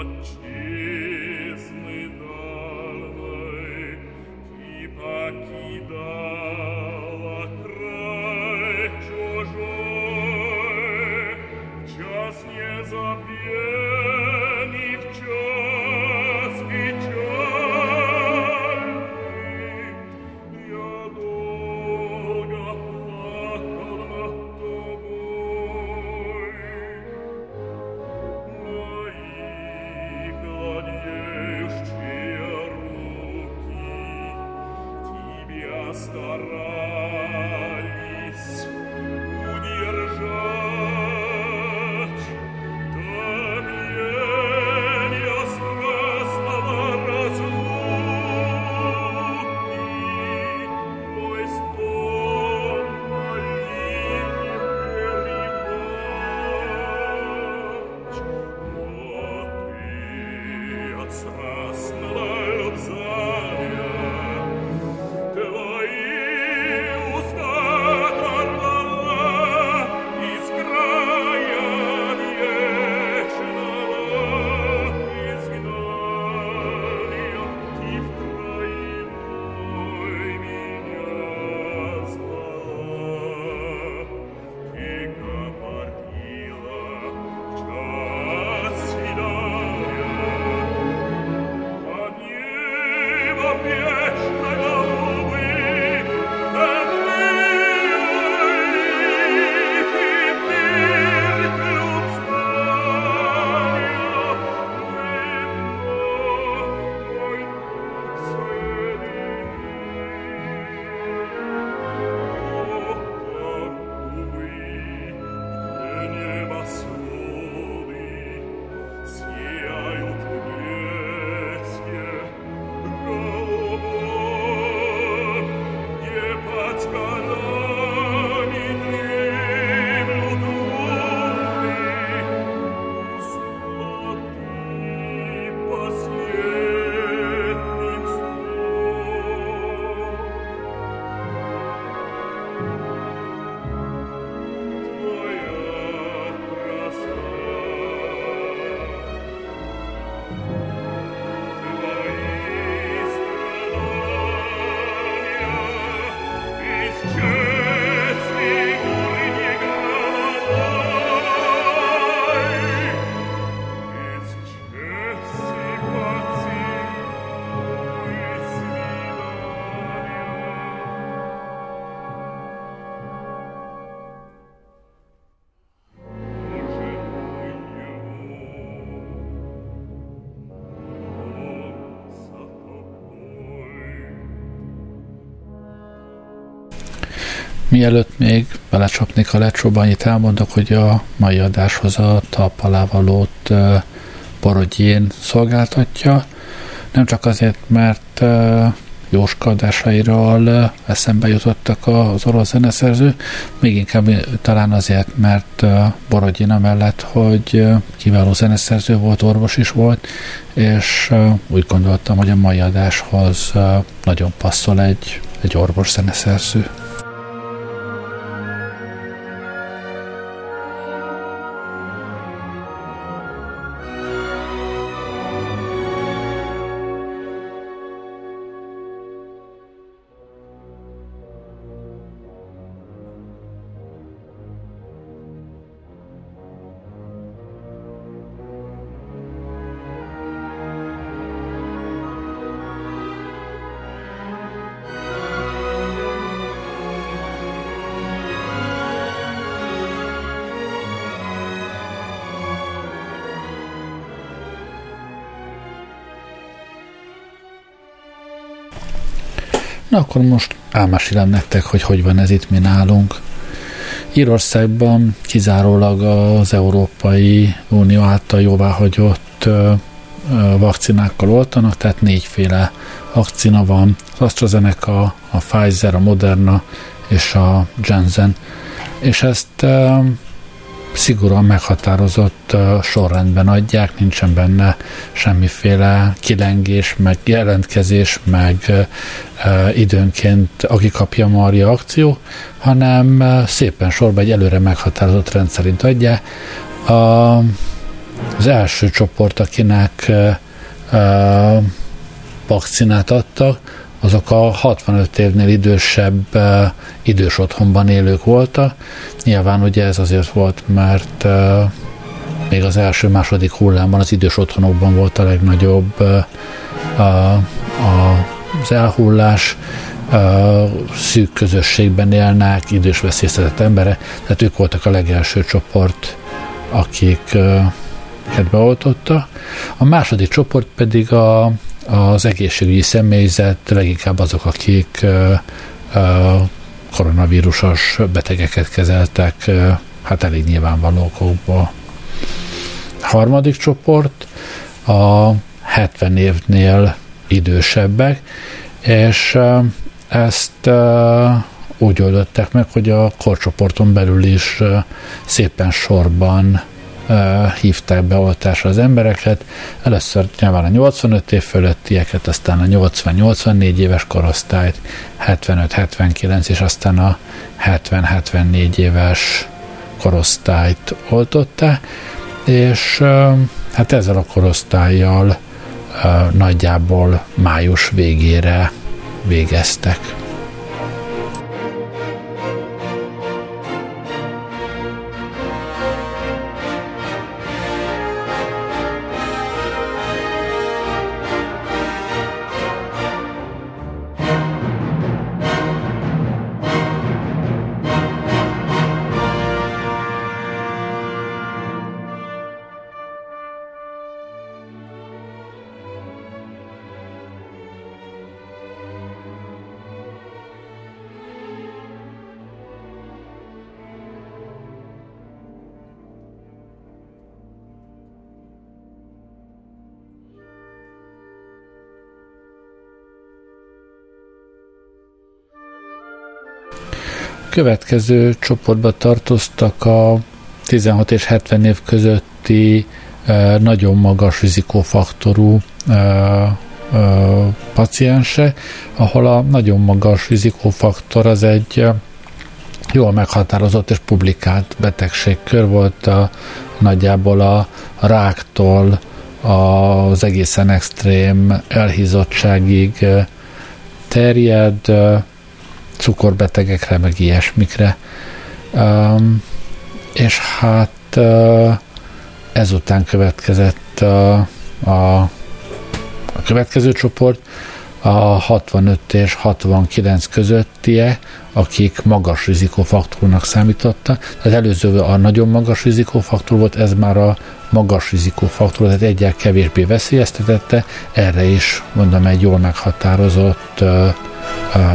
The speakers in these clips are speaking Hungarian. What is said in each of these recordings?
What? Mielőtt még belecsapnék a lecsóba, annyit elmondok, hogy a mai adáshoz a talpalávalót Borodjén szolgáltatja. Nem csak azért, mert Jóska adásairól eszembe jutottak az orosz zeneszerző, még inkább talán azért, mert Borodjén mellett, hogy kiváló zeneszerző volt, orvos is volt, és úgy gondoltam, hogy a mai adáshoz nagyon passzol egy, egy orvos zeneszerző. Na akkor most elmesélem nektek, hogy hogy van ez itt mi nálunk. Írországban kizárólag az Európai Unió által jóváhagyott vakcinákkal oltanak, tehát négyféle vakcina van. Az AstraZeneca, a Pfizer, a Moderna és a Janssen. És ezt szigorúan meghatározott sorrendben adják, nincsen benne semmiféle kilengés, meg jelentkezés, meg időnként aki kapja Maria akció, hanem szépen sorba egy előre meghatározott rend szerint adja. A az első csoport, akinek vakcinát adtak, azok a 65 évnél idősebb idős otthonban élők voltak. Nyilván ugye ez azért volt, mert még az első-második hullámban az idős otthonokban volt a legnagyobb a, a, az elhullás, szűk közösségben élnek, idős veszélyeztetett emberek, tehát ők voltak a legelső csoport, akik beoltotta. A második csoport pedig a, az egészségügyi személyzet, leginkább azok, akik koronavírusos betegeket kezeltek, hát elég nyilvánvaló okokból. Harmadik csoport a 70 évnél idősebbek, és ezt úgy oldották meg, hogy a korcsoporton belül is szépen sorban hívták beoltásra az embereket. Először nyilván a 85 év fölöttieket, aztán a 80-84 éves korosztályt, 75-79 és aztán a 70-74 éves korosztályt oltotta, és hát ezzel a korosztályjal nagyjából május végére végeztek. Következő csoportba tartoztak a 16 és 70 év közötti nagyon magas rizikófaktorú paciense, ahol a nagyon magas rizikófaktor az egy jól meghatározott és publikált betegségkör volt a, nagyjából a ráktól az egészen extrém elhízottságig terjed, cukorbetegekre, meg ilyesmikre. Um, és hát uh, ezután következett a, a, a következő csoport, a 65 és 69 közöttie, akik magas rizikófaktornak számítottak. Tehát előző a nagyon magas rizikófaktor volt, ez már a magas rizikófaktor, tehát egyel kevésbé veszélyeztetette. Erre is mondom egy jól meghatározott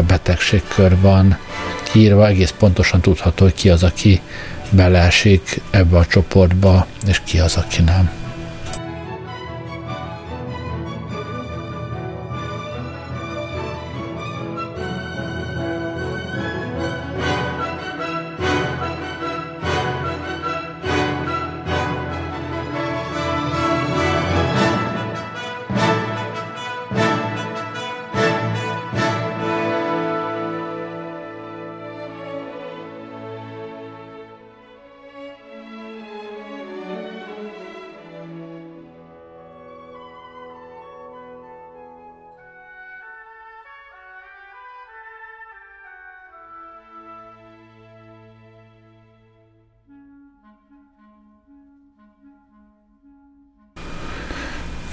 betegségkör van kiírva, egész pontosan tudható, hogy ki az, aki beleesik ebbe a csoportba, és ki az, aki nem.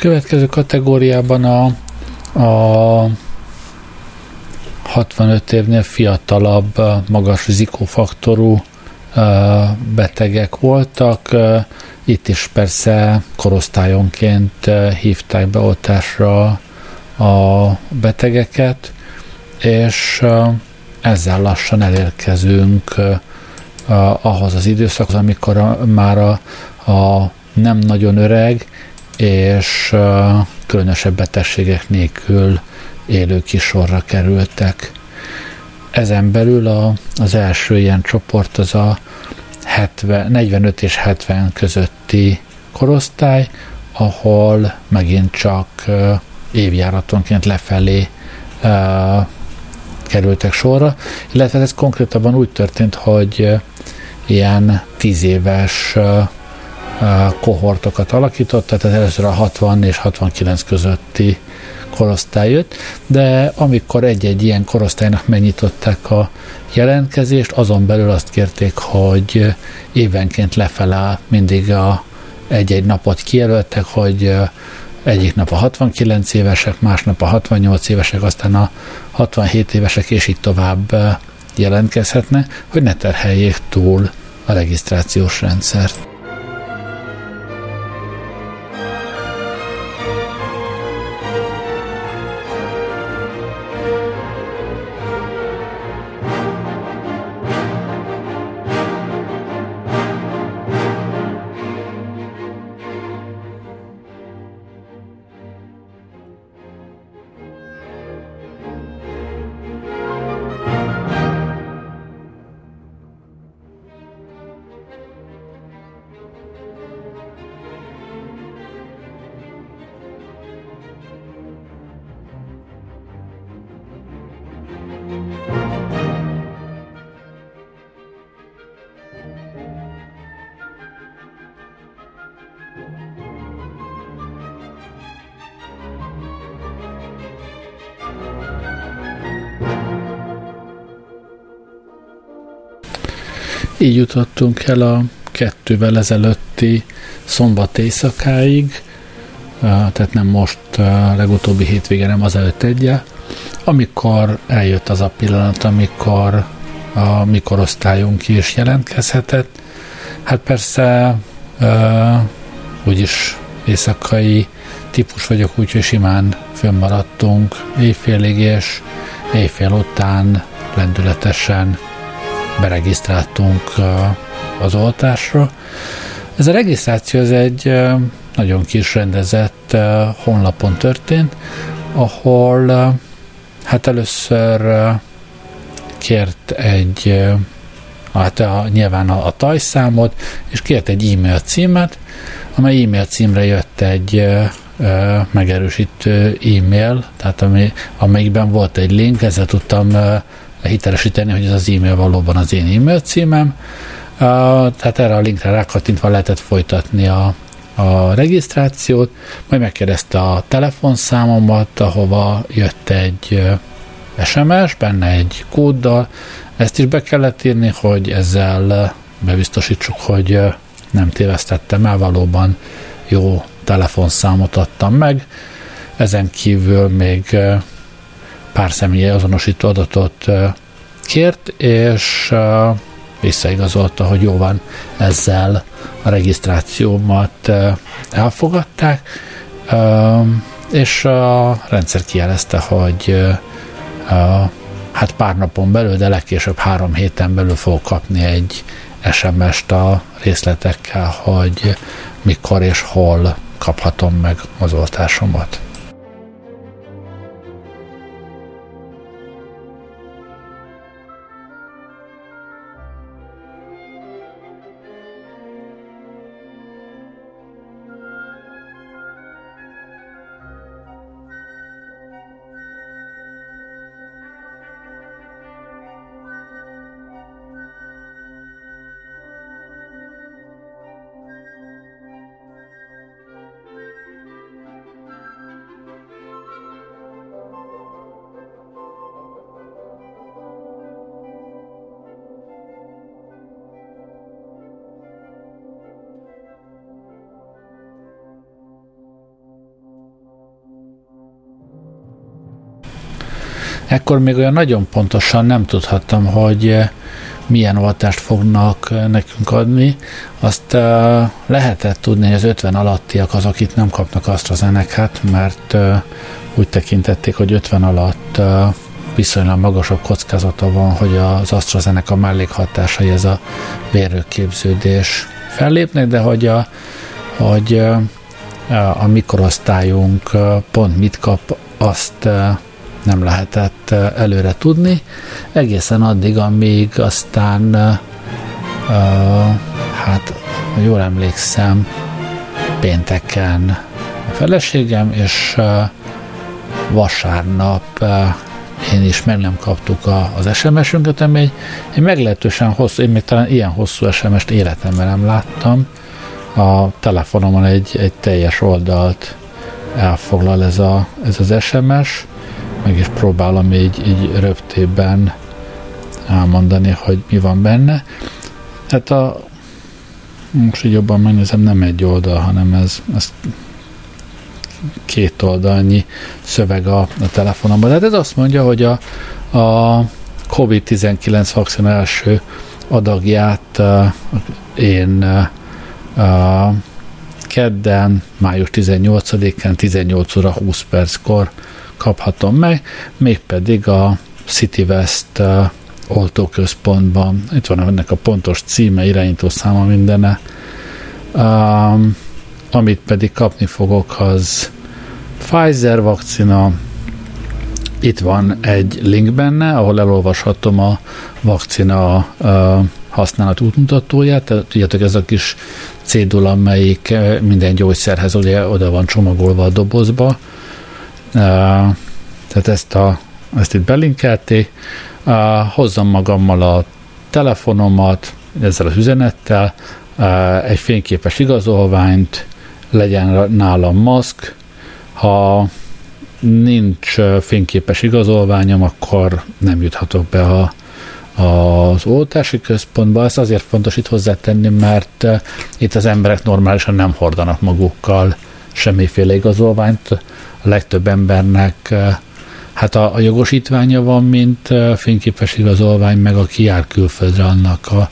Következő kategóriában a, a 65 évnél fiatalabb, magas rizikófaktorú betegek voltak. Itt is persze korosztályonként hívták beoltásra a betegeket, és ezzel lassan elérkezünk ahhoz az időszakhoz, amikor már a, a nem nagyon öreg, és különösebb betegségek nélkül élők is sorra kerültek. Ezen belül a, az első ilyen csoport az a 70, 45 és 70 közötti korosztály, ahol megint csak évjáratonként lefelé kerültek sorra, illetve ez konkrétabban úgy történt, hogy ilyen tíz éves kohortokat alakította, tehát először a 60 és 69 közötti korosztály jött, de amikor egy-egy ilyen korosztálynak megnyitották a jelentkezést, azon belül azt kérték, hogy évenként lefele mindig a egy-egy napot kijelöltek, hogy egyik nap a 69 évesek, másnap a 68 évesek, aztán a 67 évesek, és így tovább jelentkezhetne, hogy ne terheljék túl a regisztrációs rendszert. Így jutottunk el a kettővel ezelőtti szombat éjszakáig, tehát nem most a legutóbbi hétvége, nem az előtt egyel, amikor eljött az a pillanat, amikor a mi korosztályunk is jelentkezhetett. Hát persze úgyis éjszakai típus vagyok, úgyhogy simán fönnmaradtunk éjfélig, és éjfél után lendületesen beregisztráltunk az oltásra. Ez a regisztráció az egy nagyon kis rendezett honlapon történt, ahol hát először kért egy hát a, nyilván a, a tajszámot, és kért egy e-mail címet, amely e-mail címre jött egy ö, megerősítő e-mail, tehát ami, amelyikben volt egy link, ezzel tudtam ö, hitelesíteni, hogy ez az e-mail valóban az én e-mail címem. Tehát erre a linkre rákattintva lehetett folytatni a, a regisztrációt, majd megkérdezte a telefonszámomat, ahova jött egy SMS, benne egy kóddal, ezt is be kellett írni, hogy ezzel bebiztosítsuk, hogy nem tévesztettem el, valóban jó telefonszámot adtam meg. Ezen kívül még pár személyi azonosító adatot kért, és visszaigazolta, hogy jó van, ezzel a regisztrációmat elfogadták, és a rendszer kijelezte, hogy hát pár napon belül, de legkésőbb három héten belül fog kapni egy SMS-t a részletekkel, hogy mikor és hol kaphatom meg az oltásomat. Ekkor még olyan nagyon pontosan nem tudhattam, hogy eh, milyen oltást fognak eh, nekünk adni. Azt uh, lehetett tudni, hogy az 50 alattiak azok itt nem kapnak AstraZeneca-t, mert uh, úgy tekintették, hogy 50 alatt viszonylag magasabb kockázata van, hogy az AstraZeneca mellékhatásai, ez a vérőképződés fellépnek, de hogy a, hogy a mikorosztályunk pont mit kap, azt nem lehetett előre tudni, egészen addig, amíg aztán hát, jól emlékszem, pénteken a feleségem, és vasárnap én is meg nem kaptuk a, az SMS-ünket, ami egy, egy meglehetősen hosszú, én még talán ilyen hosszú SMS-t életemben nem láttam, a telefonomon egy, egy teljes oldalt elfoglal ez, a, ez az SMS, meg is próbálom így, így röptében elmondani, hogy mi van benne. Hát a most így jobban megnézem, nem egy oldal, hanem ez, ez két oldalnyi szöveg a, a telefonomban. Tehát ez azt mondja, hogy a, a COVID-19 vakcina első adagját uh, én uh, kedden, május 18-án 18 óra 20 perckor kaphatom meg, mégpedig a City West uh, oltóközpontban. Itt van ennek a pontos címe, irányító száma mindene. Um, amit pedig kapni fogok, az Pfizer vakcina, itt van egy link benne, ahol elolvashatom a vakcina uh, használat útmutatóját, tehát tudjátok, ez a kis cédula, amelyik minden gyógyszerhez ugye, oda van csomagolva a dobozba. Tehát ezt, a, ezt itt belinkelték. Hozzam magammal a telefonomat, ezzel az üzenettel, egy fényképes igazolványt, legyen nálam maszk, ha nincs fényképes igazolványom, akkor nem juthatok be a, az oltási központba. Ez azért fontos itt hozzátenni, mert itt az emberek normálisan nem hordanak magukkal semmiféle igazolványt. A legtöbb embernek hát a, a jogosítványa van, mint fényképes igazolvány, meg aki jár külföldre, annak a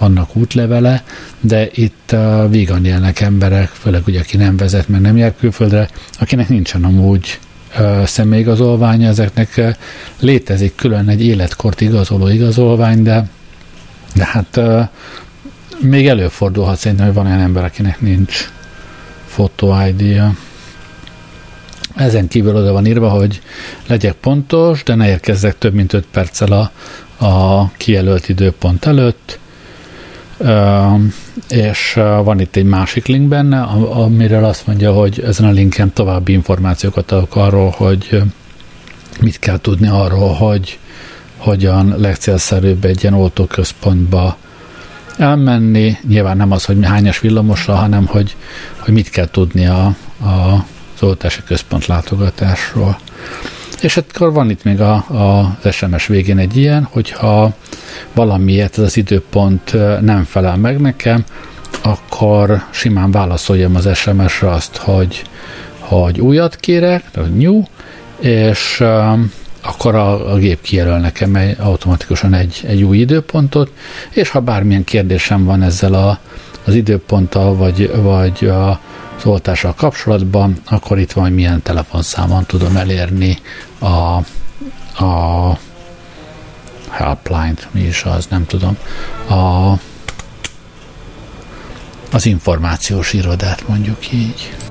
annak útlevele, de itt uh, vígan élnek emberek, főleg ugye aki nem vezet, meg nem jár külföldre, akinek nincsen amúgy uh, személyigazolványa, ezeknek uh, létezik külön egy életkort igazoló igazolvány, de, de hát uh, még előfordulhat szerintem, hogy van olyan ember, akinek nincs fotó ID-ja. Ezen kívül oda van írva, hogy legyek pontos, de ne érkezzek több mint 5 perccel a, a kijelölt időpont előtt, és van itt egy másik link benne, amiről azt mondja, hogy ezen a linken további információkat adok arról, hogy mit kell tudni arról, hogy hogyan legcélszerűbb egy ilyen oltóközpontba elmenni. Nyilván nem az, hogy hányas villamosra, hanem hogy, hogy mit kell tudni a, a, az oltási központ látogatásról. És akkor van itt még a, a, az SMS végén egy ilyen, hogyha valamiért ez az időpont nem felel meg nekem, akkor simán válaszoljam az SMS-re azt, hogy, hogy újat kérek, hogy new, és um, akkor a, a gép kijelöl nekem egy, automatikusan egy, egy új időpontot, és ha bármilyen kérdésem van ezzel a, az időponttal, vagy, vagy a, az oltással kapcsolatban, akkor itt van, hogy milyen telefonszámon tudom elérni a, a helpline mi is az, nem tudom, a, az információs irodát mondjuk így.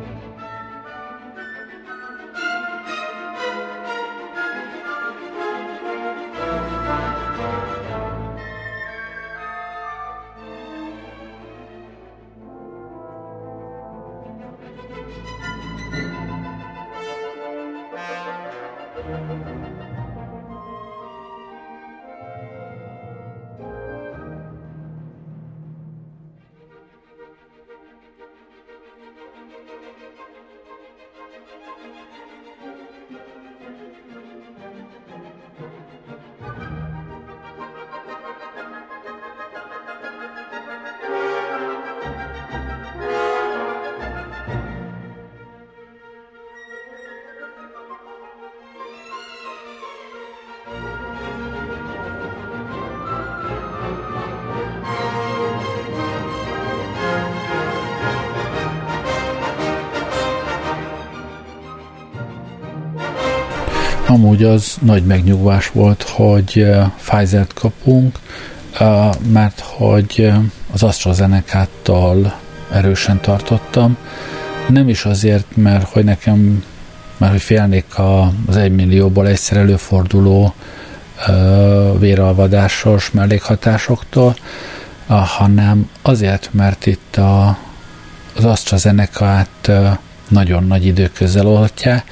Amúgy az nagy megnyugvás volt, hogy eh, Pfizer-t kapunk, eh, mert hogy eh, az AstraZeneca-tól erősen tartottam. Nem is azért, mert hogy nekem, mert hogy félnék a, az egymillióból egyszer előforduló véralvadásos mellékhatásoktól, hanem azért, mert itt az AstraZeneca-t nagyon nagy időközzel oltják,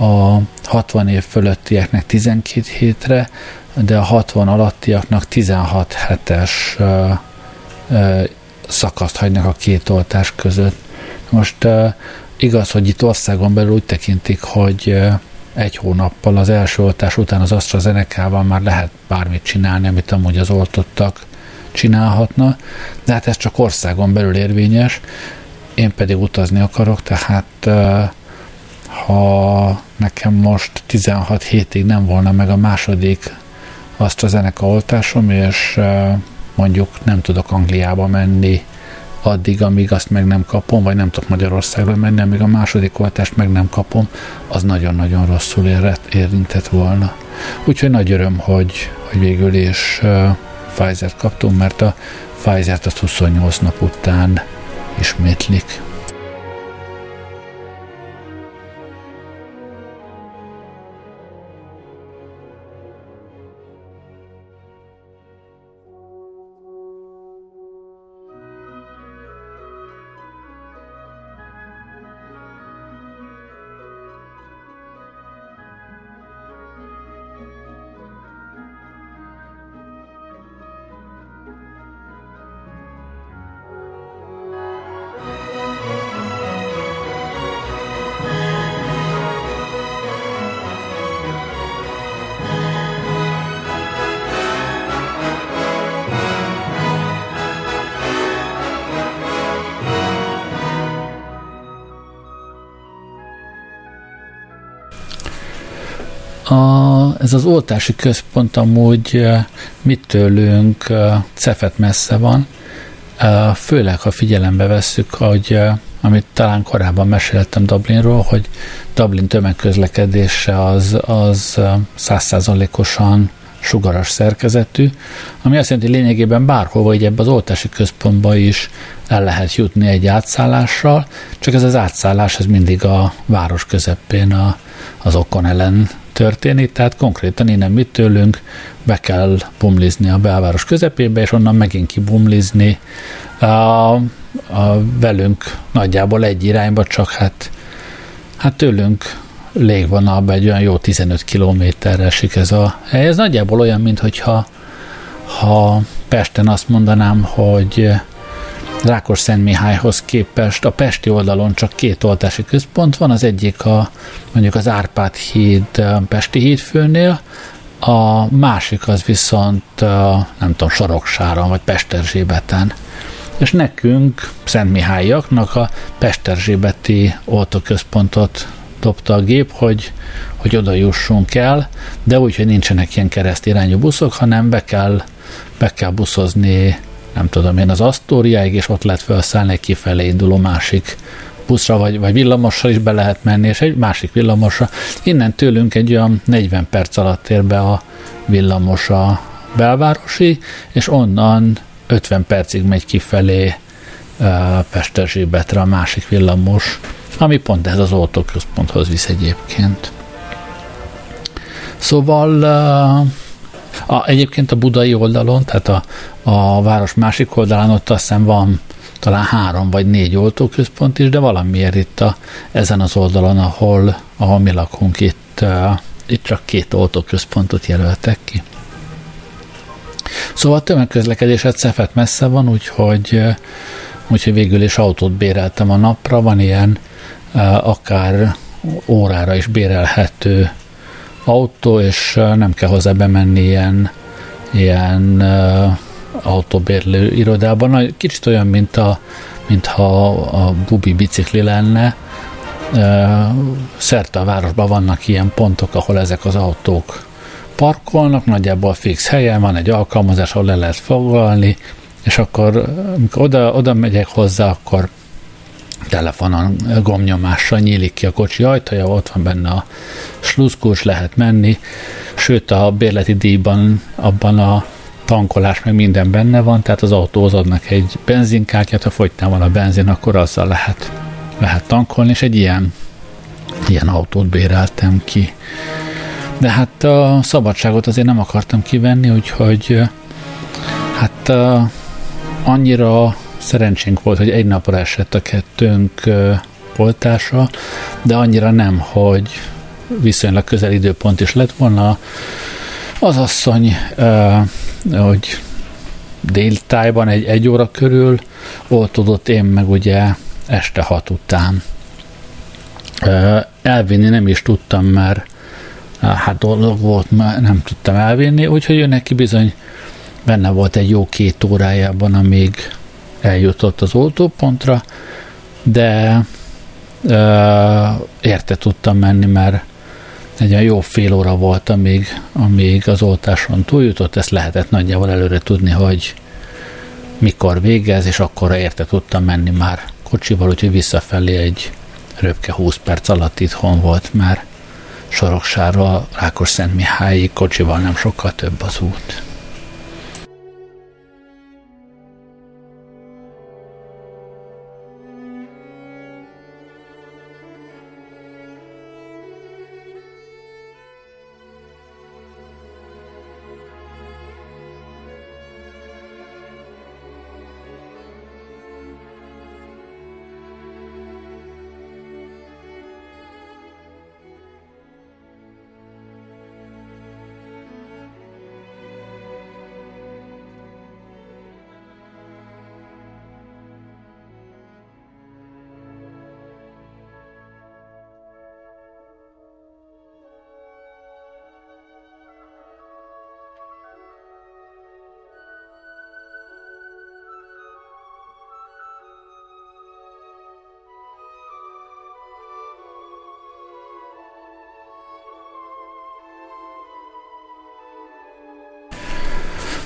a 60 év fölöttieknek 12 hétre, de a 60 alattiaknak 16 hetes szakaszt hagynak a két oltás között. Most igaz, hogy itt országon belül úgy tekintik, hogy egy hónappal az első oltás után az AstraZeneca-val már lehet bármit csinálni, amit amúgy az oltottak csinálhatna, de hát ez csak országon belül érvényes, én pedig utazni akarok, tehát ha nekem most 16 hétig nem volna meg a második AstraZeneca oltásom, és mondjuk nem tudok Angliába menni addig, amíg azt meg nem kapom, vagy nem tudok Magyarországra menni, amíg a második oltást meg nem kapom, az nagyon-nagyon rosszul érintett volna. Úgyhogy nagy öröm, hogy, hogy végül is Pfizer-t kaptunk, mert a Pfizer-t azt 28 nap után ismétlik. A, ez az oltási központ amúgy mit tőlünk cefet messze van, főleg ha figyelembe vesszük, hogy amit talán korábban meséltem Dublinról, hogy Dublin tömegközlekedése az, az százszázalékosan sugaras szerkezetű, ami azt jelenti, hogy lényegében bárhova, így ebbe az oltási központba is el lehet jutni egy átszállással, csak ez az átszállás ez mindig a város közepén a, az okon ellen történik, tehát konkrétan innen mit tőlünk, be kell bumlizni a belváros közepébe, és onnan megint kibumlizni a, a velünk nagyjából egy irányba, csak hát, hát tőlünk légvonalba egy olyan jó 15 kilométerre esik ez a hely. Ez nagyjából olyan, mint hogyha ha Pesten azt mondanám, hogy Rákos-Szentmihályhoz képest a Pesti oldalon csak két oltási központ van, az egyik a mondjuk az Árpád híd Pesti hídfőnél, a másik az viszont nem tudom, Soroksáron vagy Pesterzsébeten. És nekünk, Szentmihályiaknak a Pesterzsébeti oltóközpontot dobta a gép, hogy, hogy oda jussunk el, de úgy, hogy nincsenek ilyen keresztirányú buszok, hanem be kell, be kell buszozni nem tudom én, az Asztóriáig, és ott lehet felszállni egy kifelé induló másik buszra, vagy, vagy villamossal is be lehet menni, és egy másik villamosra. Innen tőlünk egy olyan 40 perc alatt ér be a villamos a belvárosi, és onnan 50 percig megy kifelé uh, Pesterzsébetre a másik villamos, ami pont ez az oltóközponthoz visz egyébként. Szóval uh, a, egyébként a budai oldalon, tehát a, a város másik oldalán ott azt hiszem van talán három vagy négy oltóközpont is, de valamiért itt a, ezen az oldalon, ahol, ahol mi lakunk, itt, uh, itt csak két oltóközpontot jelöltek ki. Szóval a tömegközlekedés egy szefet messze van, úgyhogy, úgyhogy végül is autót béreltem a napra, van ilyen uh, akár órára is bérelhető autó, és nem kell hozzá bemenni ilyen, ilyen autóbérlő irodában. Kicsit olyan, mint a, mintha a bubi bicikli lenne. Szerte a városban vannak ilyen pontok, ahol ezek az autók parkolnak, nagyjából fix helyen van egy alkalmazás, ahol le lehet foglalni, és akkor amikor oda, oda megyek hozzá, akkor telefonon gomnyomással nyílik ki a kocsi ajtaja, ott van benne a sluszkulcs, lehet menni, sőt a bérleti díjban abban a tankolás meg minden benne van, tehát az autóhoz adnak egy benzinkártyát, ha fogytán van a benzin, akkor azzal lehet, lehet tankolni, és egy ilyen, ilyen autót béreltem ki. De hát a szabadságot azért nem akartam kivenni, úgyhogy hát annyira szerencsénk volt, hogy egy napra esett a kettőnk oltása, de annyira nem, hogy viszonylag közel időpont is lett volna. Az asszony, hogy déltájban egy, egy óra körül oltódott, én meg ugye este hat után. Elvinni nem is tudtam, mert hát dolog volt, mert nem tudtam elvinni, úgyhogy ő neki bizony benne volt egy jó két órájában, amíg eljutott az oltópontra, de ö, érte tudtam menni, mert egy olyan jó fél óra volt, amíg, amíg az oltáson túljutott, ezt lehetett nagyjából előre tudni, hogy mikor végez, és akkor érte tudtam menni már kocsival, úgyhogy visszafelé egy röpke 20 perc alatt itthon volt, mert Soroksáról Rákos-Szent kocsival nem sokkal több az út.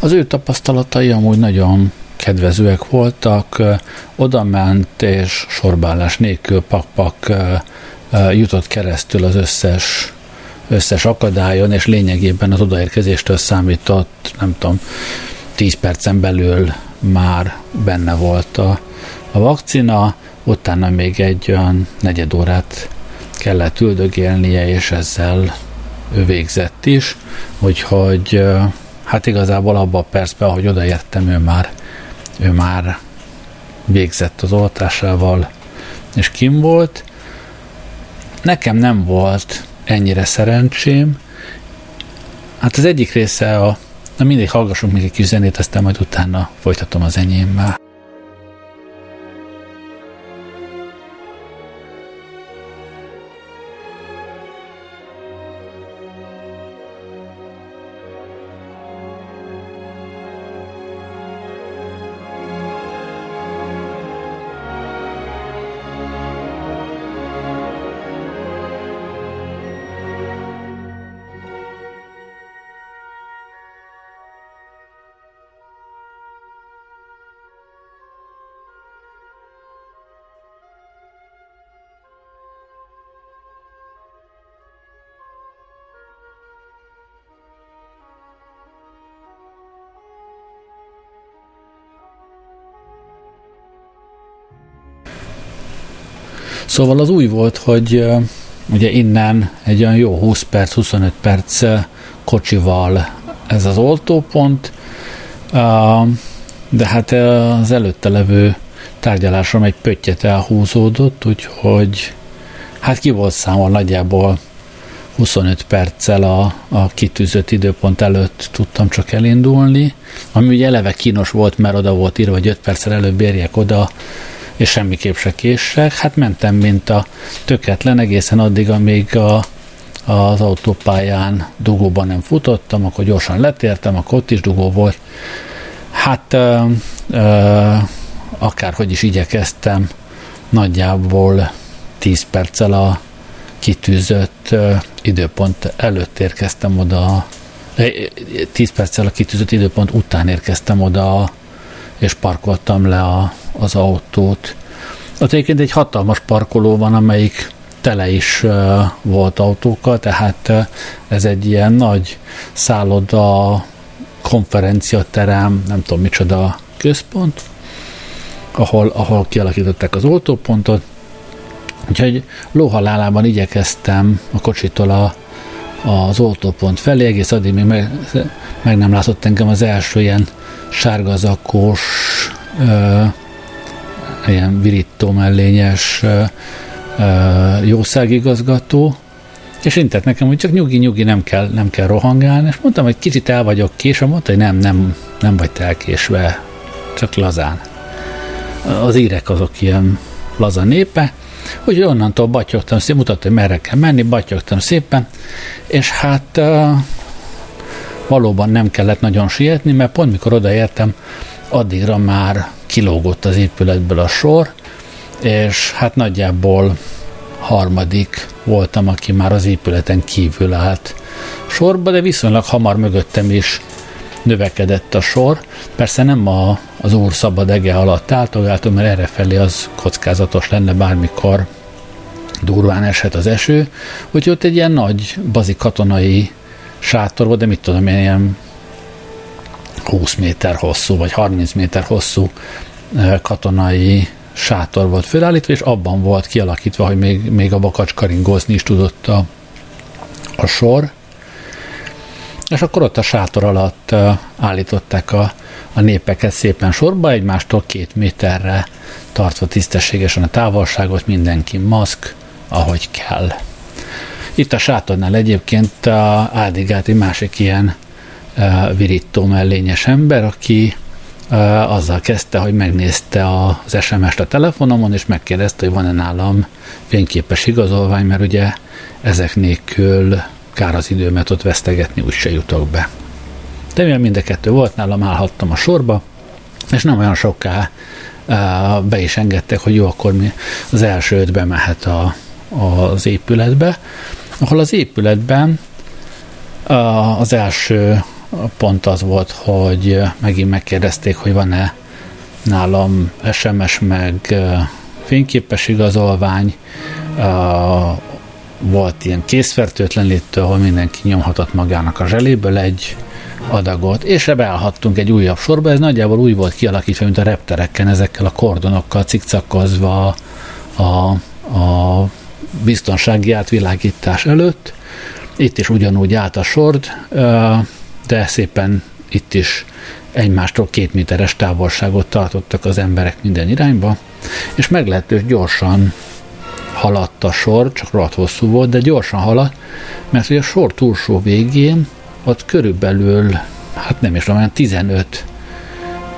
Az ő tapasztalatai amúgy nagyon kedvezőek voltak, oda ment és sorbálás nélkül pak-pak jutott keresztül az összes összes akadályon, és lényegében az odaérkezéstől számított, nem tudom, 10 percen belül már benne volt a, a vakcina, utána még egy olyan negyed órát kellett üldögélnie, és ezzel ő végzett is, úgyhogy hát igazából abban a percben, ahogy odaértem, ő már, ő már végzett az oltásával, és kim volt. Nekem nem volt ennyire szerencsém. Hát az egyik része a, na mindig hallgassunk még egy kis zenét, aztán majd utána folytatom az enyémmel. Szóval az új volt, hogy ugye innen egy olyan jó 20 perc, 25 perc kocsival ez az oltópont, de hát az előtte levő tárgyalásom egy pöttyet elhúzódott, úgyhogy hát ki volt számol nagyjából 25 perccel a, a kitűzött időpont előtt tudtam csak elindulni, ami ugye eleve kínos volt, mert oda volt írva, hogy 5 perccel előbb érjek oda, és semmiképp se késsek. Hát mentem, mint a töketlen egészen addig, amíg a, az autópályán dugóban nem futottam, akkor gyorsan letértem, akkor ott is dugó volt. Hát ö, ö, akárhogy is igyekeztem, nagyjából 10 perccel a kitűzött ö, időpont előtt érkeztem oda, 10 perccel a kitűzött időpont után érkeztem oda, és parkoltam le a, az autót. Ott egyébként egy hatalmas parkoló van, amelyik tele is uh, volt autókkal, tehát uh, ez egy ilyen nagy szálloda, konferenciaterem, nem tudom micsoda központ, ahol, ahol kialakították az oltópontot. Úgyhogy lóhalálában igyekeztem a kocsitól a, az oltópont felé, egész addig még meg, meg nem látott engem az első ilyen sárgazakos ilyen virító mellényes jószágigazgató, és intett nekem, hogy csak nyugi-nyugi, nem kell, nem kell rohangálni, és mondtam, hogy kicsit el vagyok késve, mondta, hogy nem, nem, nem vagy te elkésve, csak lazán. Az írek azok ilyen laza népe, hogy onnantól batyogtam szépen, mutatta, hogy merre kell menni, batyogtam szépen, és hát valóban nem kellett nagyon sietni, mert pont mikor odaértem, addigra már kilógott az épületből a sor, és hát nagyjából harmadik voltam, aki már az épületen kívül állt sorba, de viszonylag hamar mögöttem is növekedett a sor. Persze nem a, az úr szabad ege alatt általáltunk, mert erre felé az kockázatos lenne bármikor durván eshet az eső, úgyhogy ott egy ilyen nagy bazi katonai sátor volt, de mit tudom én, ilyen 20 méter hosszú, vagy 30 méter hosszú katonai sátor volt fölállítva, és abban volt kialakítva, hogy még, még a bakacskaringozni is tudott a, a sor. És akkor ott a sátor alatt állították a, a népeket szépen sorba, egymástól két méterre tartva tisztességesen a távolságot, mindenki maszk, ahogy kell. Itt a sátornál egyébként áldigált egy másik ilyen virító mellényes ember, aki azzal kezdte, hogy megnézte az SMS-t a telefonomon, és megkérdezte, hogy van-e nálam fényképes igazolvány, mert ugye ezek nélkül kár az időmet ott vesztegetni, úgyse jutok be. De mivel mind a kettő volt, nálam állhattam a sorba, és nem olyan soká be is engedtek, hogy jó, akkor mi az első ötbe mehet a, az épületbe, ahol az épületben az első pont az volt, hogy megint megkérdezték, hogy van-e nálam SMS meg fényképes igazolvány, volt ilyen készfertőtlenítő, ahol mindenki nyomhatott magának a zseléből egy adagot, és beállhattunk egy újabb sorba, ez nagyjából úgy volt kialakítva, mint a reptereken, ezekkel a kordonokkal cikcakozva a, a biztonsági átvilágítás előtt. Itt is ugyanúgy állt a sord, de szépen itt is egymástól két méteres távolságot tartottak az emberek minden irányba, és meglehetős gyorsan haladt a sor, csak rohadt hosszú volt, de gyorsan haladt, mert hogy a sor túlsó végén ott körülbelül, hát nem is tudom, 15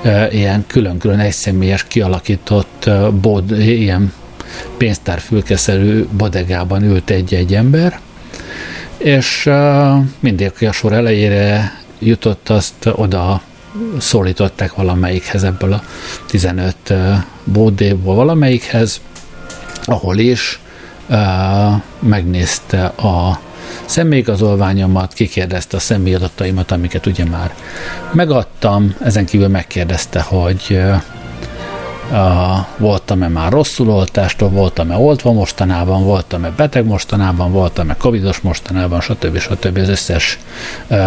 e, ilyen külön-külön egyszemélyes kialakított e, bod, ilyen pénztárfülkeszerű bodegában ült egy-egy ember, és mindig a sor elejére jutott, azt oda szólították valamelyikhez ebből a 15 bódéból valamelyikhez, ahol is megnézte a személyigazolványomat, kikérdezte a személyadataimat, amiket ugye már megadtam, ezen kívül megkérdezte, hogy voltam-e már rosszul oltástól, voltam-e oltva mostanában, voltam-e beteg mostanában, voltam-e covidos mostanában, stb. stb. Az összes uh,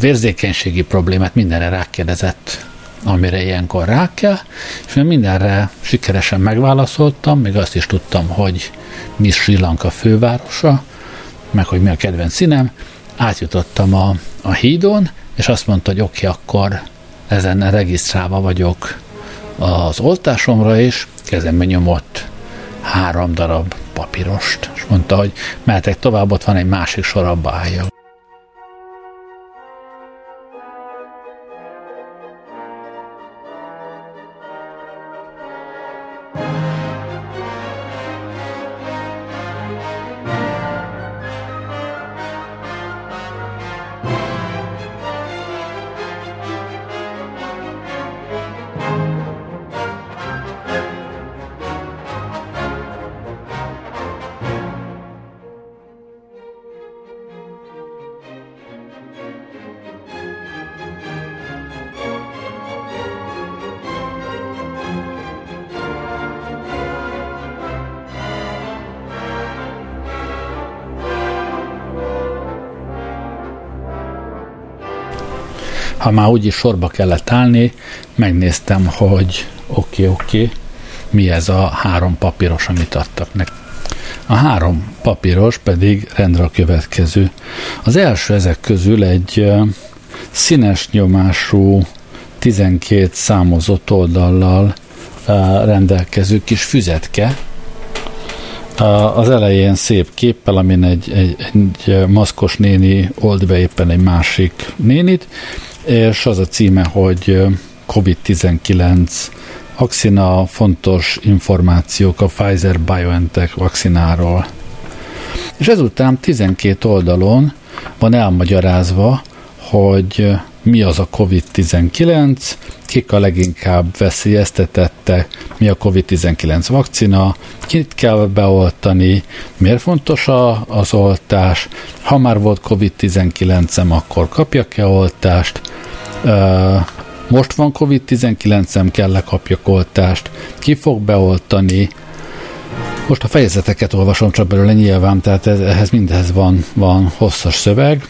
vérzékenységi problémát mindenre rákérdezett, amire ilyenkor rá kell, és mindenre sikeresen megválaszoltam, még azt is tudtam, hogy mi Sri Lanka fővárosa, meg hogy mi a kedvenc színem, átjutottam a, a hídon, és azt mondta, hogy oké, okay, akkor ezen regisztrálva vagyok az oltásomra is, kezembe nyomott három darab papírost, és mondta, hogy mehetek tovább, ott van egy másik sor, abba álljak. Ha már úgyis sorba kellett állni, megnéztem, hogy oké, okay, oké, okay, mi ez a három papíros, amit adtak nekem. A három papíros pedig rendre a következő. Az első ezek közül egy színes nyomású 12 számozott oldallal rendelkező kis füzetke, Az elején szép képpel, amin egy, egy, egy maszkos néni old be éppen egy másik nénit, és az a címe, hogy COVID-19 vakcina, fontos információk a Pfizer-BioNTech vakcináról. És ezután 12 oldalon van elmagyarázva, hogy mi az a COVID-19, kik a leginkább veszélyeztetette, mi a COVID-19 vakcina, kit kell beoltani, miért fontos a, az oltás, ha már volt COVID-19-em, akkor kapjak-e oltást, most van COVID-19-em, kell-e kapjak oltást, ki fog beoltani, most a fejezeteket olvasom csak belőle nyilván, tehát ehhez mindez van, van hosszas szöveg,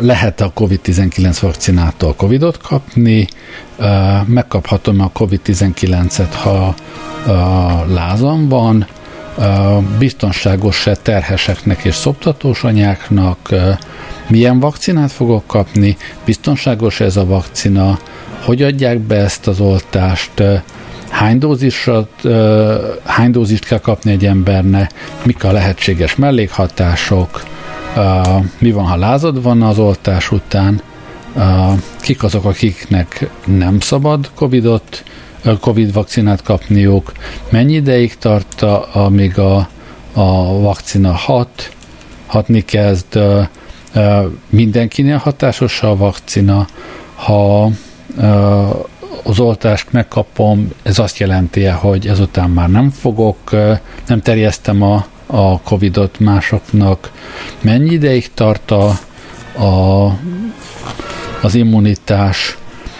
lehet a COVID-19 vakcinától COVID-ot kapni, megkaphatom a COVID-19-et, ha lázam van, biztonságos-e terheseknek és szoptatós anyáknak, milyen vakcinát fogok kapni, biztonságos ez a vakcina, hogy adják be ezt az oltást, hány dózisat, hány dózist kell kapni egy embernek, mik a lehetséges mellékhatások, Mi van, ha lázad van az oltás után, uh, kik azok, akiknek nem szabad Covid-ot, uh, Covid vakcinát kapniuk, mennyi ideig tart, amíg a, a vakcina hat, hatni kezd, uh, uh, mindenkinél hatásos a vakcina, ha uh, az oltást megkapom, ez azt jelenti hogy ezután már nem fogok, nem terjesztem a, a Covid-ot másoknak, mennyi ideig tart a, a, az immunitás,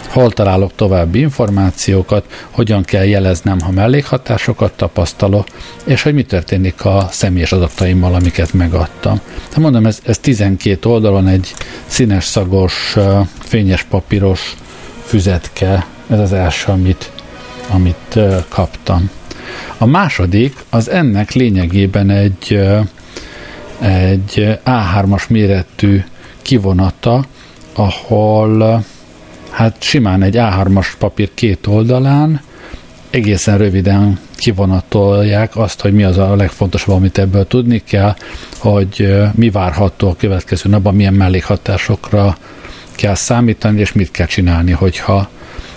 hol találok további információkat, hogyan kell jeleznem, ha mellékhatásokat tapasztalok, és hogy mi történik a személyes adataimmal, amiket megadtam. De mondom, ez, ez 12 oldalon egy színes, szagos, fényes papíros füzetke, ez az első, amit, amit kaptam. A második az ennek lényegében egy, egy A3-as méretű kivonata, ahol hát simán egy A3-as papír két oldalán egészen röviden kivonatolják azt, hogy mi az a legfontosabb, amit ebből tudni kell, hogy mi várható a következő napban, milyen mellékhatásokra kell számítani, és mit kell csinálni, hogyha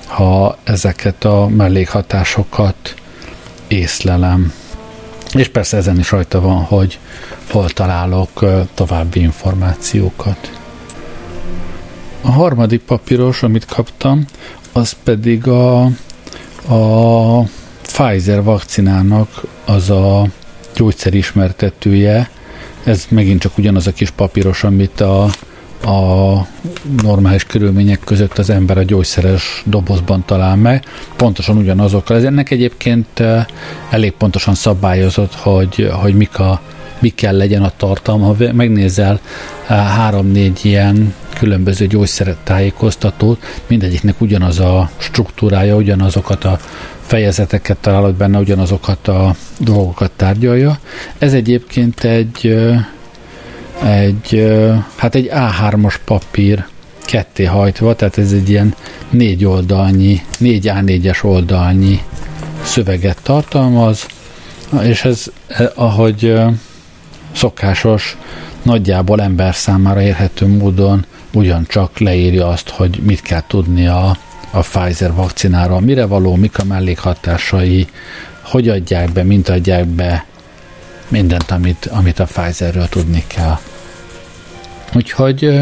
ha ezeket a mellékhatásokat észlelem. És persze ezen is rajta van, hogy hol találok további információkat. A harmadik papíros, amit kaptam, az pedig a, a Pfizer vakcinának az a gyógyszerismertetője. Ez megint csak ugyanaz a kis papíros, amit a a normális körülmények között az ember a gyógyszeres dobozban talál meg, pontosan ugyanazokkal. Ez ennek egyébként eh, elég pontosan szabályozott, hogy, hogy mik a, mi kell legyen a tartalma. Ha megnézel eh, három-négy ilyen különböző gyógyszertájékoztatót, mindegyiknek ugyanaz a struktúrája, ugyanazokat a fejezeteket találod benne, ugyanazokat a dolgokat tárgyalja. Ez egyébként egy eh, egy, hát egy A3-as papír ketté hajtva, tehát ez egy ilyen négy oldalnyi, négy A4-es oldalnyi szöveget tartalmaz, és ez, e, ahogy szokásos, nagyjából ember számára érhető módon ugyancsak leírja azt, hogy mit kell tudni a, a Pfizer vakcináról, mire való, mik a mellékhatásai, hogy adják be, mint adják be, mindent, amit, amit a Pfizerről tudni kell. Úgyhogy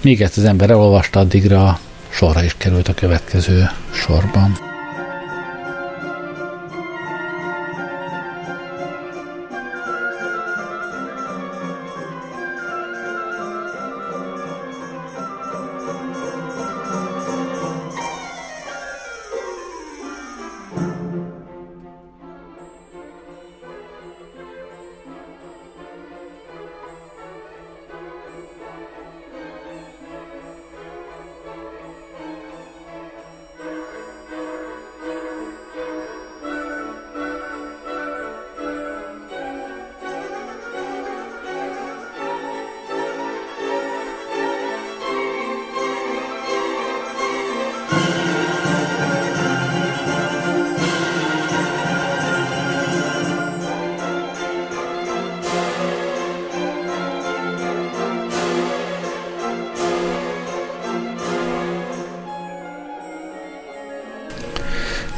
még ezt az ember elolvasta, addigra sorra is került a következő sorban.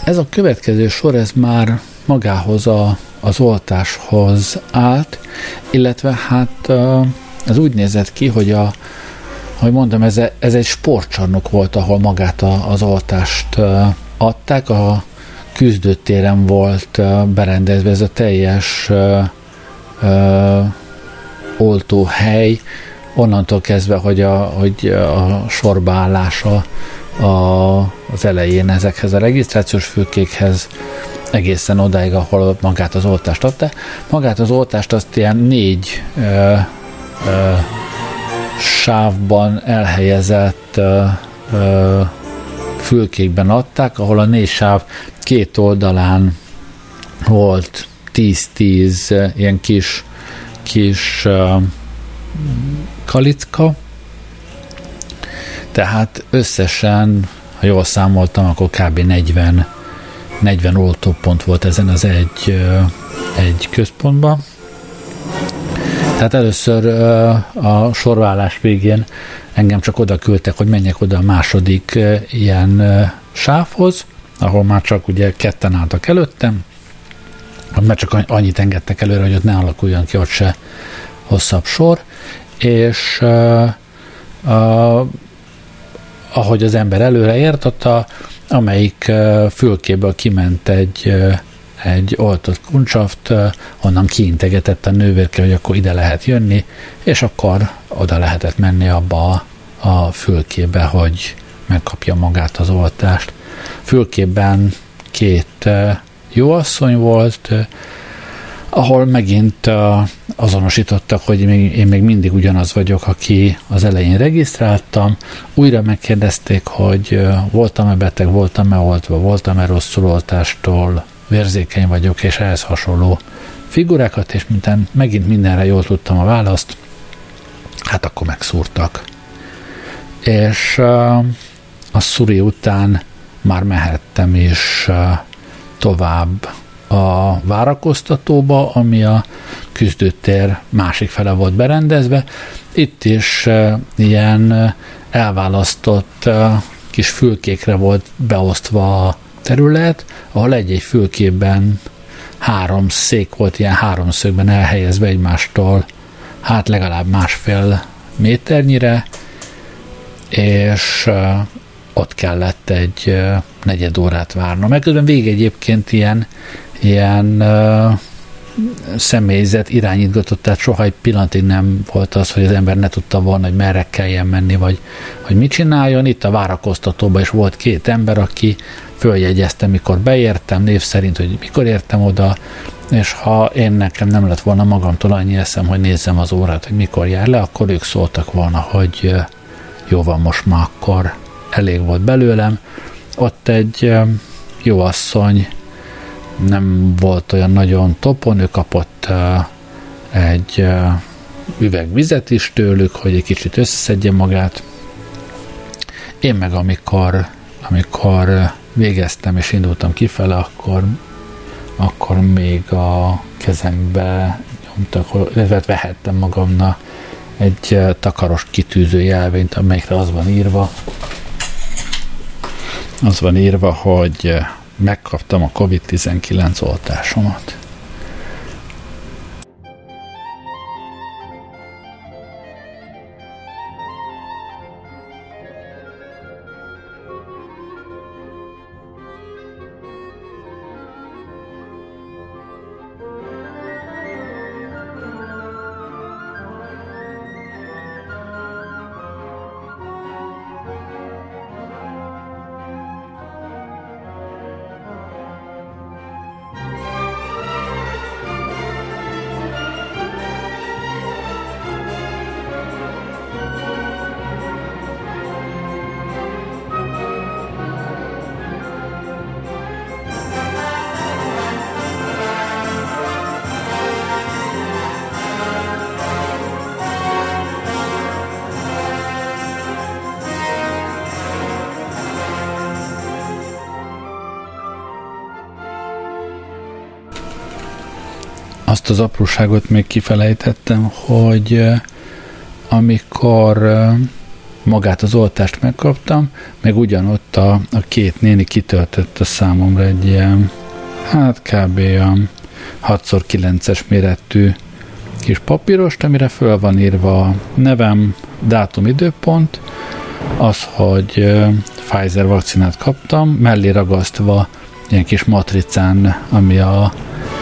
Ez a következő sor, ez már magához a, az oltáshoz állt, illetve hát ez úgy nézett ki, hogy a, ahogy mondom, ez, ez egy sportcsarnok volt, ahol magát a, az oltást adták, a küzdőtéren volt berendezve ez a teljes oltóhely, onnantól kezdve, hogy a, hogy a sorbaállása a, az elején ezekhez a regisztrációs fülkékhez egészen odáig, ahol magát az oltást adta. Magát az oltást azt ilyen négy ö, ö, sávban elhelyezett ö, ö, fülkékben adták, ahol a négy sáv két oldalán volt 10-10 ilyen kis, kis ö, kalicka, tehát összesen, ha jól számoltam, akkor kb. 40, 40 oltópont volt ezen az egy, egy központban. Tehát először a sorválás végén engem csak oda küldtek, hogy menjek oda a második ilyen sávhoz, ahol már csak ugye ketten álltak előttem, mert csak annyit engedtek előre, hogy ott ne alakuljon ki ott se hosszabb sor, és uh, uh, ahogy az ember előre ért, a, amelyik fülkéből kiment egy egy oltott kuncsaft, onnan kiintegetett a nővérke, hogy akkor ide lehet jönni, és akkor oda lehetett menni abba a, a fülkébe, hogy megkapja magát az oltást. Fülkében két uh, jóasszony volt, ahol megint uh, azonosítottak, hogy még, én még mindig ugyanaz vagyok, aki az elején regisztráltam. Újra megkérdezték, hogy voltam-e beteg, voltam-e oltva, voltam-e rosszul oltástól, vérzékeny vagyok, és ehhez hasonló figurákat, és minden, megint mindenre jól tudtam a választ, hát akkor megszúrtak. És a szuri után már mehettem is tovább a várakoztatóba, ami a küzdőtér másik fele volt berendezve. Itt is ilyen elválasztott kis fülkékre volt beosztva a terület, ahol egy-egy fülkében három szék volt ilyen háromszögben elhelyezve egymástól, hát legalább másfél méternyire, és ott kellett egy negyed órát várnom. Megközben végig egyébként ilyen ilyen személyzet irányítgatott, tehát soha egy pillanatig nem volt az, hogy az ember ne tudta volna, hogy merre kelljen menni, vagy hogy mit csináljon. Itt a várakoztatóban is volt két ember, aki följegyezte, mikor beértem, név szerint, hogy mikor értem oda, és ha én nekem nem lett volna magamtól annyi eszem, hogy nézzem az órát, hogy mikor jár le, akkor ők szóltak volna, hogy jó van, most már akkor elég volt belőlem. Ott egy jó asszony nem volt olyan nagyon topon, ő kapott egy üveg vizet is tőlük, hogy egy kicsit összeszedje magát. Én meg amikor, amikor végeztem és indultam kifele, akkor, akkor még a kezembe nyomtak, illetve vehettem magamnak egy takaros kitűző jelvényt, amelyikre az van írva, az van írva, hogy megkaptam a COVID-19 oltásomat. Azt az apróságot még kifelejtettem, hogy amikor magát az oltást megkaptam, meg ugyanott a, a két néni kitöltött a számomra egy ilyen, hát kb. a 6x9-es méretű kis papírost, amire föl van írva a nevem, dátum, időpont, az, hogy Pfizer vakcinát kaptam, mellé ragasztva ilyen kis matricán, ami a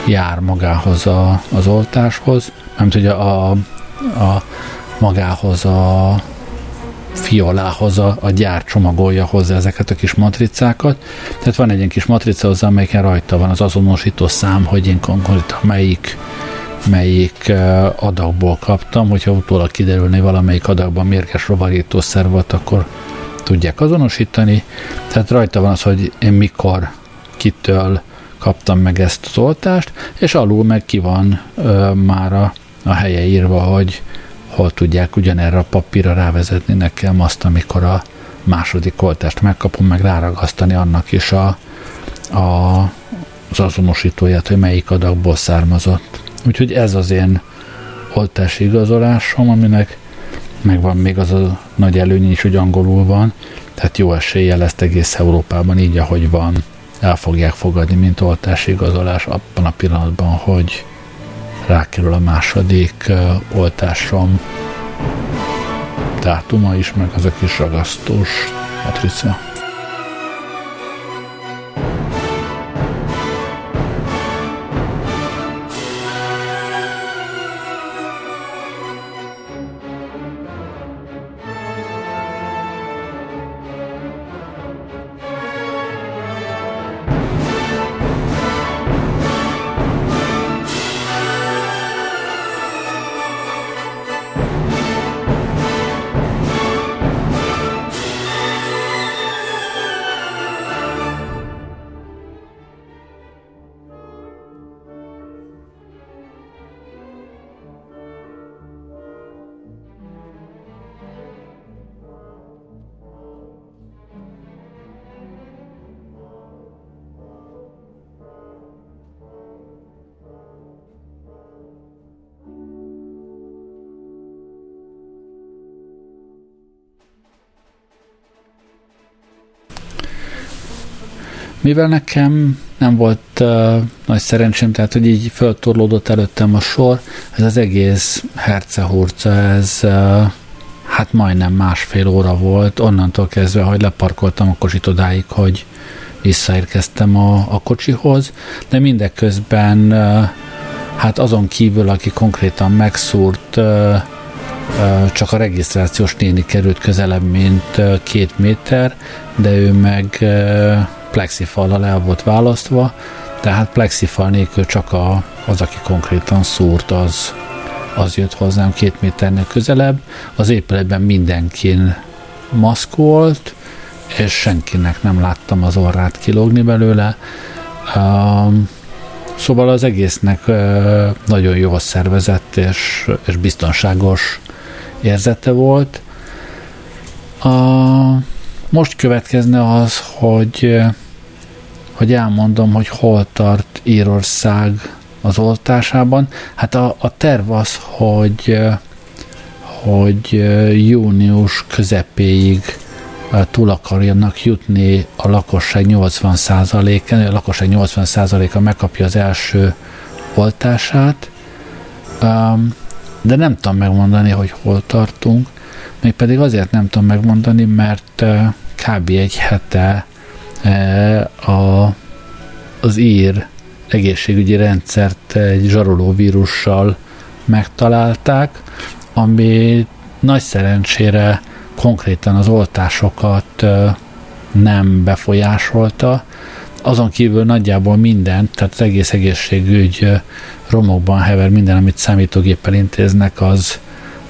jár magához a, az oltáshoz, nem tudja a, a magához a fiolához a, a gyár csomagolja hozzá ezeket a kis matricákat. Tehát van egy ilyen kis matrica hozzá, amelyiken rajta van az azonosító szám, hogy én konkrétan melyik melyik adagból kaptam, hogyha utólag kiderülni valamelyik adagban mérges rovarítószer volt, akkor tudják azonosítani. Tehát rajta van az, hogy én mikor, kitől kaptam meg ezt az oltást, és alul meg ki van ö, már a, a helye írva, hogy hol tudják ugyanerre a papírra rávezetni nekem azt, amikor a második oltást megkapom, meg ráragasztani annak is a, a, az azonosítóját, hogy melyik adagból származott. Úgyhogy ez az én oltási igazolásom, aminek megvan még az a nagy előny is, hogy angolul van, tehát jó eséllyel ezt egész Európában így, ahogy van, el fogják fogadni, mint oltási igazolás abban a pillanatban, hogy rákerül a második oltásom dátuma is, meg az a kis ragasztós matrica. Mivel nekem nem volt uh, nagy szerencsém, tehát hogy így föltorlódott előttem a sor, ez az egész hercehurca, ez uh, hát majdnem másfél óra volt, onnantól kezdve, hogy leparkoltam a kocsit odáig, hogy visszaérkeztem a, a kocsihoz, de mindeközben uh, hát azon kívül, aki konkrétan megszúrt, uh, csak a regisztrációs néni került közelebb, mint két méter, de ő meg plexifallal el volt választva, tehát plexifal nélkül csak a, az, aki konkrétan szúrt, az, az jött hozzám két méternél közelebb. Az épületben mindenkin maszk volt, és senkinek nem láttam az orrát kilógni belőle. Um, szóval az egésznek uh, nagyon jól szervezett és, és biztonságos érzete volt. Uh, most következne az, hogy hogy elmondom, hogy hol tart Írország az oltásában. Hát a, a terv az, hogy, hogy június közepéig túl akarjanak jutni a lakosság 80%-en, a lakosság 80%-a megkapja az első oltását, de nem tudom megmondani, hogy hol tartunk, mégpedig azért nem tudom megmondani, mert kb. egy hete a, az ír egészségügyi rendszert egy zsaroló vírussal megtalálták, ami nagy szerencsére konkrétan az oltásokat e, nem befolyásolta, azon kívül nagyjából minden, tehát az egész egészségügy e, romokban hever, minden, amit számítógéppel intéznek, az,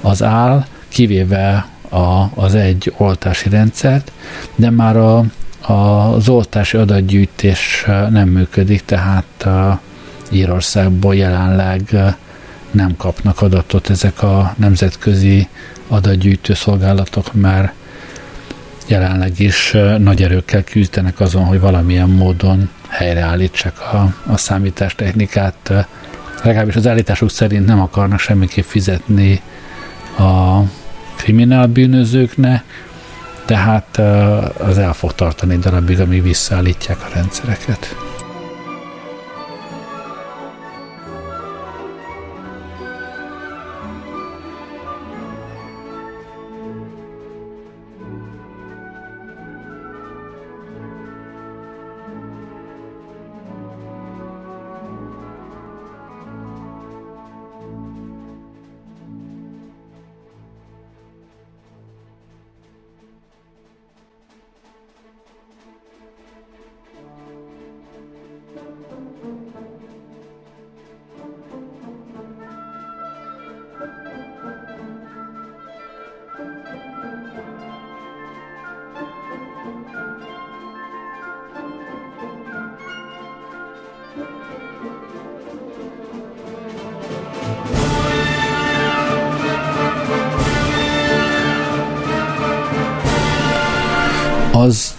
az áll, kivéve a, az egy oltási rendszert, de már a, az oltási adatgyűjtés nem működik, tehát Írországból jelenleg nem kapnak adatot ezek a nemzetközi adatgyűjtő szolgálatok, mert jelenleg is nagy erőkkel küzdenek azon, hogy valamilyen módon helyreállítsák a, a számítástechnikát. Legalábbis az állításuk szerint nem akarnak semmiképp fizetni a kriminál bűnözőknek, tehát az el fog tartani darabig, amíg visszaállítják a rendszereket.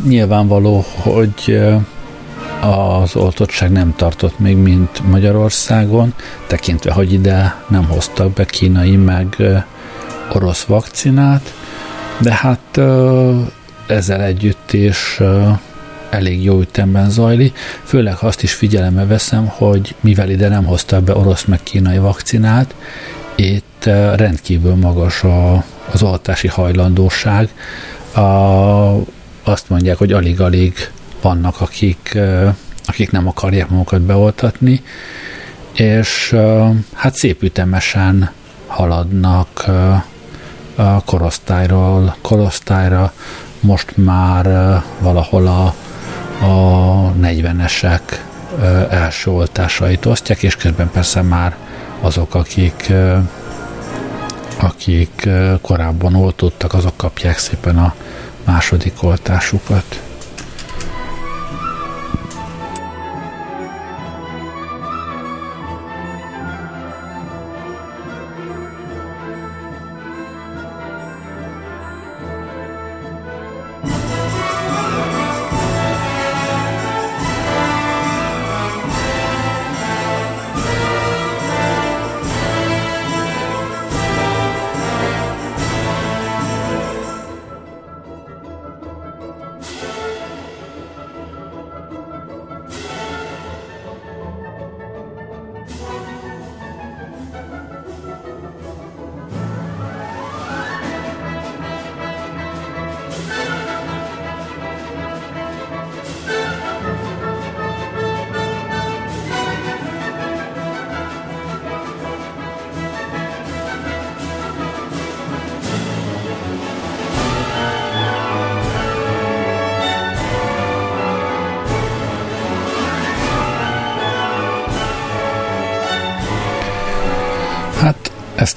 Nyilvánvaló, hogy az oltottság nem tartott még, mint Magyarországon, tekintve, hogy ide nem hoztak be kínai meg orosz vakcinát, de hát ezzel együtt is elég jó ütemben zajlik, főleg azt is figyelembe veszem, hogy mivel ide nem hoztak be orosz meg kínai vakcinát, itt rendkívül magas a, az oltási hajlandóság. A, azt mondják, hogy alig-alig vannak, akik, akik nem akarják magukat beoltatni, és hát szép ütemesen haladnak a korosztályról korosztályra, most már valahol a, a 40-esek első oltásait osztják, és közben persze már azok, akik akik korábban oltottak, azok kapják szépen a második oltásukat.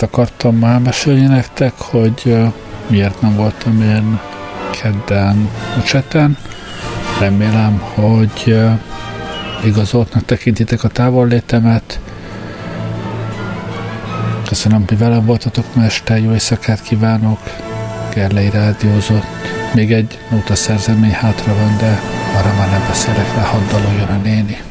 Ezt akartam már mesélni nektek, hogy miért nem voltam én kedden a cseten. Remélem, hogy igazoltnak tekintitek a távollétemet. Köszönöm, hogy velem voltatok ma este, jó éjszakát kívánok. Gerlei rádiózott. Még egy nóta szerzemény hátra van, de arra már nem beszélek rá, hadd a néni.